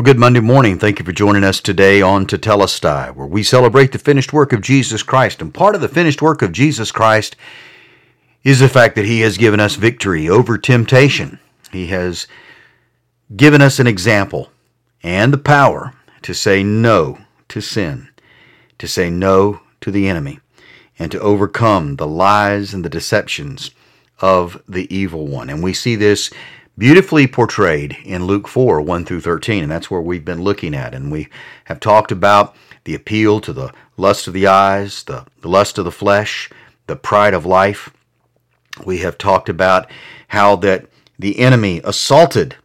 Well, good Monday morning. Thank you for joining us today on To Tetelestai, where we celebrate the finished work of Jesus Christ. And part of the finished work of Jesus Christ is the fact that He has given us victory over temptation. He has given us an example and the power to say no to sin, to say no to the enemy, and to overcome the lies and the deceptions of the evil one. And we see this beautifully portrayed in Luke 4 1 through 13. And that's where we've been looking at. And we have talked about the appeal to the lust of the eyes, the, the lust of the flesh, the pride of life. We have talked about how that the enemy assaulted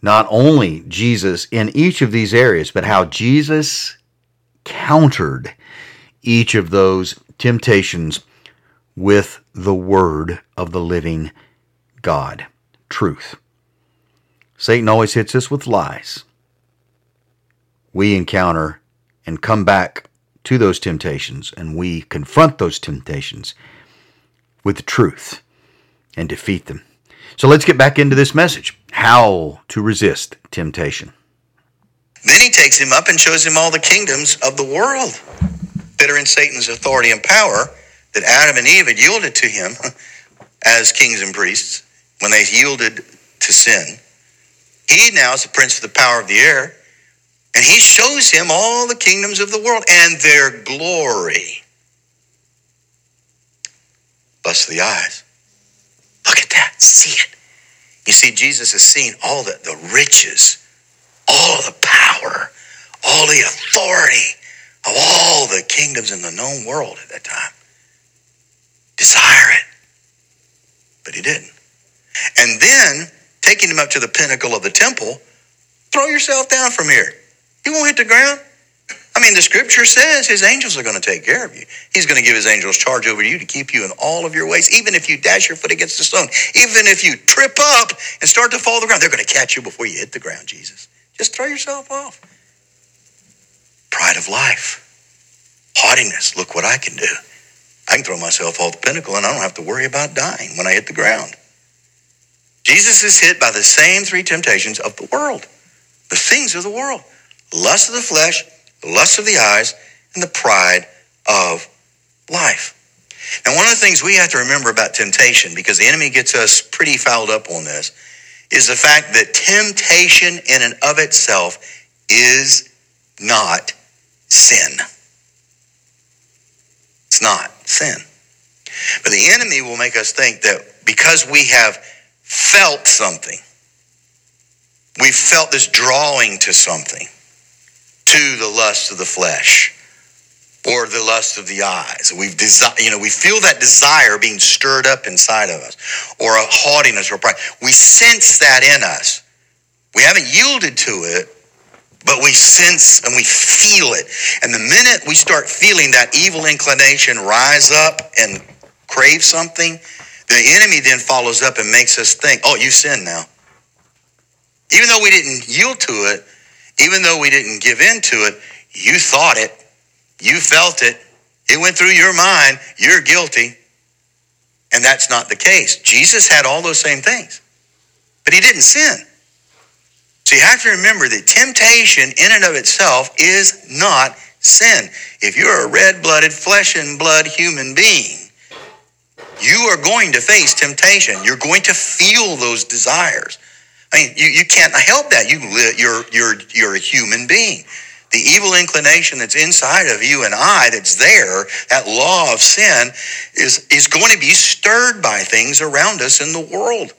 not only Jesus in each of these areas, but how Jesus countered each of those temptations with the word of the living God truth. Satan always hits us with lies. We encounter and come back to those temptations and we confront those temptations with truth and defeat them. So let's get back into this message how to resist temptation. Then he takes him up and shows him all the kingdoms of the world that are in Satan's authority and power that Adam and Eve had yielded to him as kings and priests when they yielded to sin. He now is the prince of the power of the air, and he shows him all the kingdoms of the world and their glory. Bust the eyes. Look at that. See it. You see, Jesus has seen all the, the riches, all the power, all the authority of all the kingdoms in the known world at that time. Desire it. But he didn't. And then, taking him up to the pinnacle of the temple, throw yourself down from here. You won't hit the ground. I mean, the scripture says his angels are going to take care of you. He's going to give his angels charge over you to keep you in all of your ways, even if you dash your foot against the stone, even if you trip up and start to fall to the ground, they're going to catch you before you hit the ground, Jesus. Just throw yourself off. Pride of life, haughtiness. Look what I can do. I can throw myself off the pinnacle and I don't have to worry about dying when I hit the ground. Jesus is hit by the same three temptations of the world, the things of the world lust of the flesh, the lust of the eyes, and the pride of life. Now, one of the things we have to remember about temptation, because the enemy gets us pretty fouled up on this, is the fact that temptation in and of itself is not sin. It's not sin. But the enemy will make us think that because we have felt something. We felt this drawing to something, to the lust of the flesh or the lust of the eyes. We've desi- you know, we feel that desire being stirred up inside of us, or a haughtiness or pride. We sense that in us. We haven't yielded to it, but we sense and we feel it. And the minute we start feeling that evil inclination rise up and crave something, the enemy then follows up and makes us think, oh, you sin now. Even though we didn't yield to it, even though we didn't give in to it, you thought it, you felt it, it went through your mind, you're guilty. And that's not the case. Jesus had all those same things, but he didn't sin. So you have to remember that temptation in and of itself is not sin. If you're a red blooded, flesh and blood human being, you are going to face temptation. You're going to feel those desires. I mean, you, you can't help that. You, you're, you're, you're a human being. The evil inclination that's inside of you and I, that's there, that law of sin, is, is going to be stirred by things around us in the world.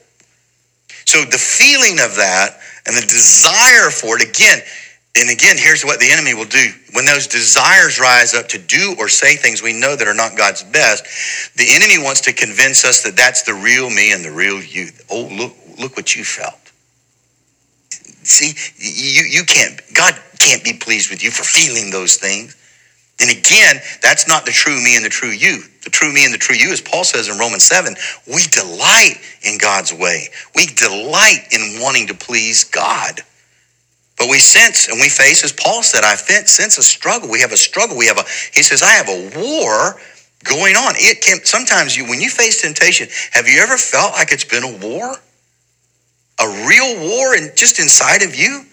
So the feeling of that and the desire for it, again, and again, here's what the enemy will do. When those desires rise up to do or say things we know that are not God's best, the enemy wants to convince us that that's the real me and the real you. Oh, look, look what you felt. See, you, you can't, God can't be pleased with you for feeling those things. And again, that's not the true me and the true you. The true me and the true you, as Paul says in Romans 7, we delight in God's way. We delight in wanting to please God. But we sense and we face, as Paul said, I sense a struggle. We have a struggle. We have a, he says, I have a war going on. It can, sometimes you, when you face temptation, have you ever felt like it's been a war? A real war and just inside of you?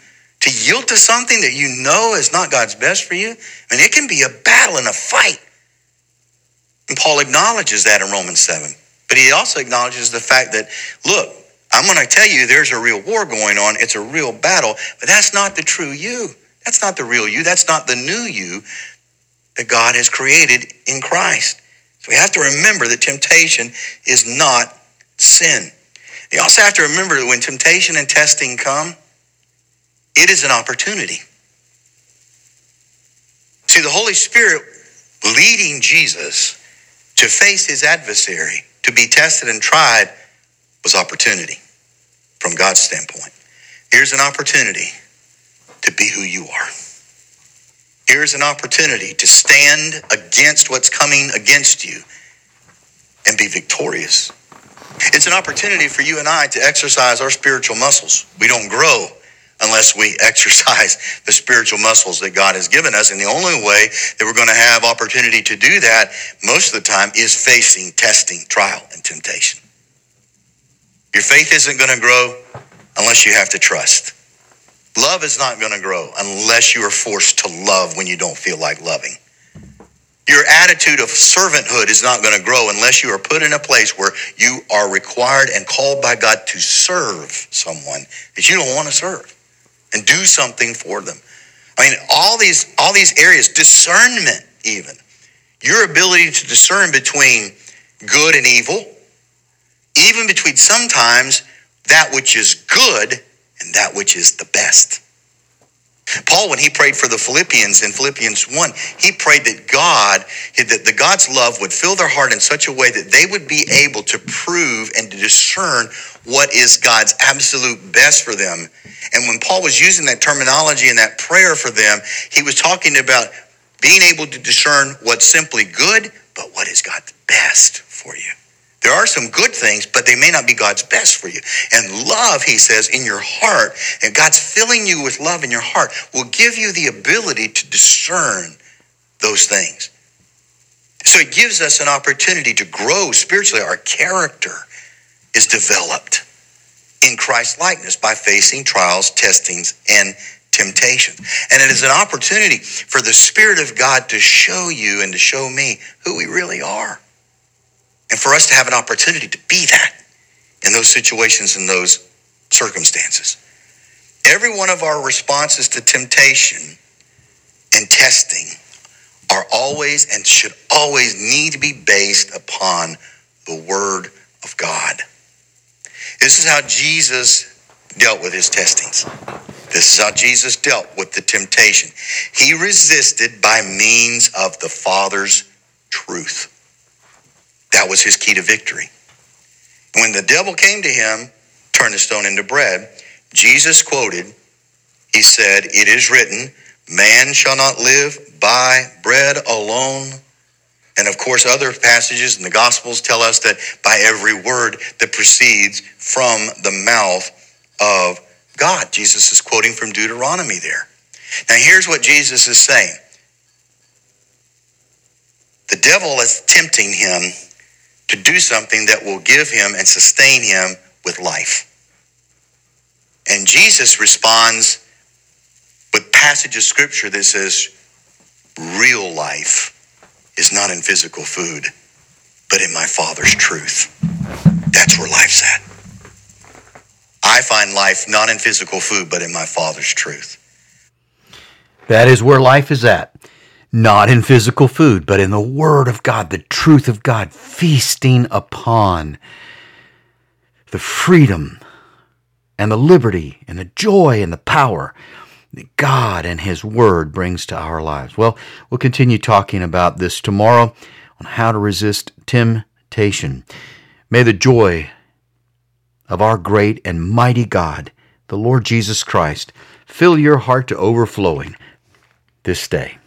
to yield to something that you know is not God's best for you, I mean, it can be a battle and a fight. And Paul acknowledges that in Romans 7. But he also acknowledges the fact that, look, I'm going to tell you there's a real war going on. It's a real battle, but that's not the true you. That's not the real you. That's not the new you that God has created in Christ. So we have to remember that temptation is not sin. You also have to remember that when temptation and testing come, it is an opportunity. See, the Holy Spirit leading Jesus to face his adversary, to be tested and tried, was opportunity from God's standpoint. Here's an opportunity to be who you are. Here's an opportunity to stand against what's coming against you and be victorious. It's an opportunity for you and I to exercise our spiritual muscles. We don't grow unless we exercise the spiritual muscles that God has given us. And the only way that we're going to have opportunity to do that most of the time is facing testing, trial, and temptation. Your faith isn't going to grow unless you have to trust. Love is not going to grow unless you are forced to love when you don't feel like loving. Your attitude of servanthood is not going to grow unless you are put in a place where you are required and called by God to serve someone that you don't want to serve and do something for them. I mean, all these all these areas, discernment even. Your ability to discern between good and evil, even between sometimes that which is good and that which is the best. Paul, when he prayed for the Philippians in Philippians 1, he prayed that God, that the God's love would fill their heart in such a way that they would be able to prove and to discern what is God's absolute best for them. And when Paul was using that terminology and that prayer for them, he was talking about being able to discern what's simply good, but what is God's best for you. There are some good things, but they may not be God's best for you. And love, he says, in your heart, and God's filling you with love in your heart, will give you the ability to discern those things. So it gives us an opportunity to grow spiritually. Our character is developed in Christ's likeness by facing trials, testings, and temptations. And it is an opportunity for the Spirit of God to show you and to show me who we really are. For us to have an opportunity to be that in those situations and those circumstances. Every one of our responses to temptation and testing are always and should always need to be based upon the Word of God. This is how Jesus dealt with his testings. This is how Jesus dealt with the temptation. He resisted by means of the Father's truth. That was his key to victory. When the devil came to him, turn the stone into bread, Jesus quoted, he said, It is written, man shall not live by bread alone. And of course, other passages in the Gospels tell us that by every word that proceeds from the mouth of God. Jesus is quoting from Deuteronomy there. Now, here's what Jesus is saying the devil is tempting him to do something that will give him and sustain him with life. And Jesus responds with passage of scripture that says, real life is not in physical food, but in my Father's truth. That's where life's at. I find life not in physical food, but in my Father's truth. That is where life is at not in physical food, but in the Word of God, the truth of God, feasting upon the freedom and the liberty and the joy and the power that God and His Word brings to our lives. Well, we'll continue talking about this tomorrow on how to resist temptation. May the joy of our great and mighty God, the Lord Jesus Christ, fill your heart to overflowing this day.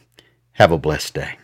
Have a blessed day.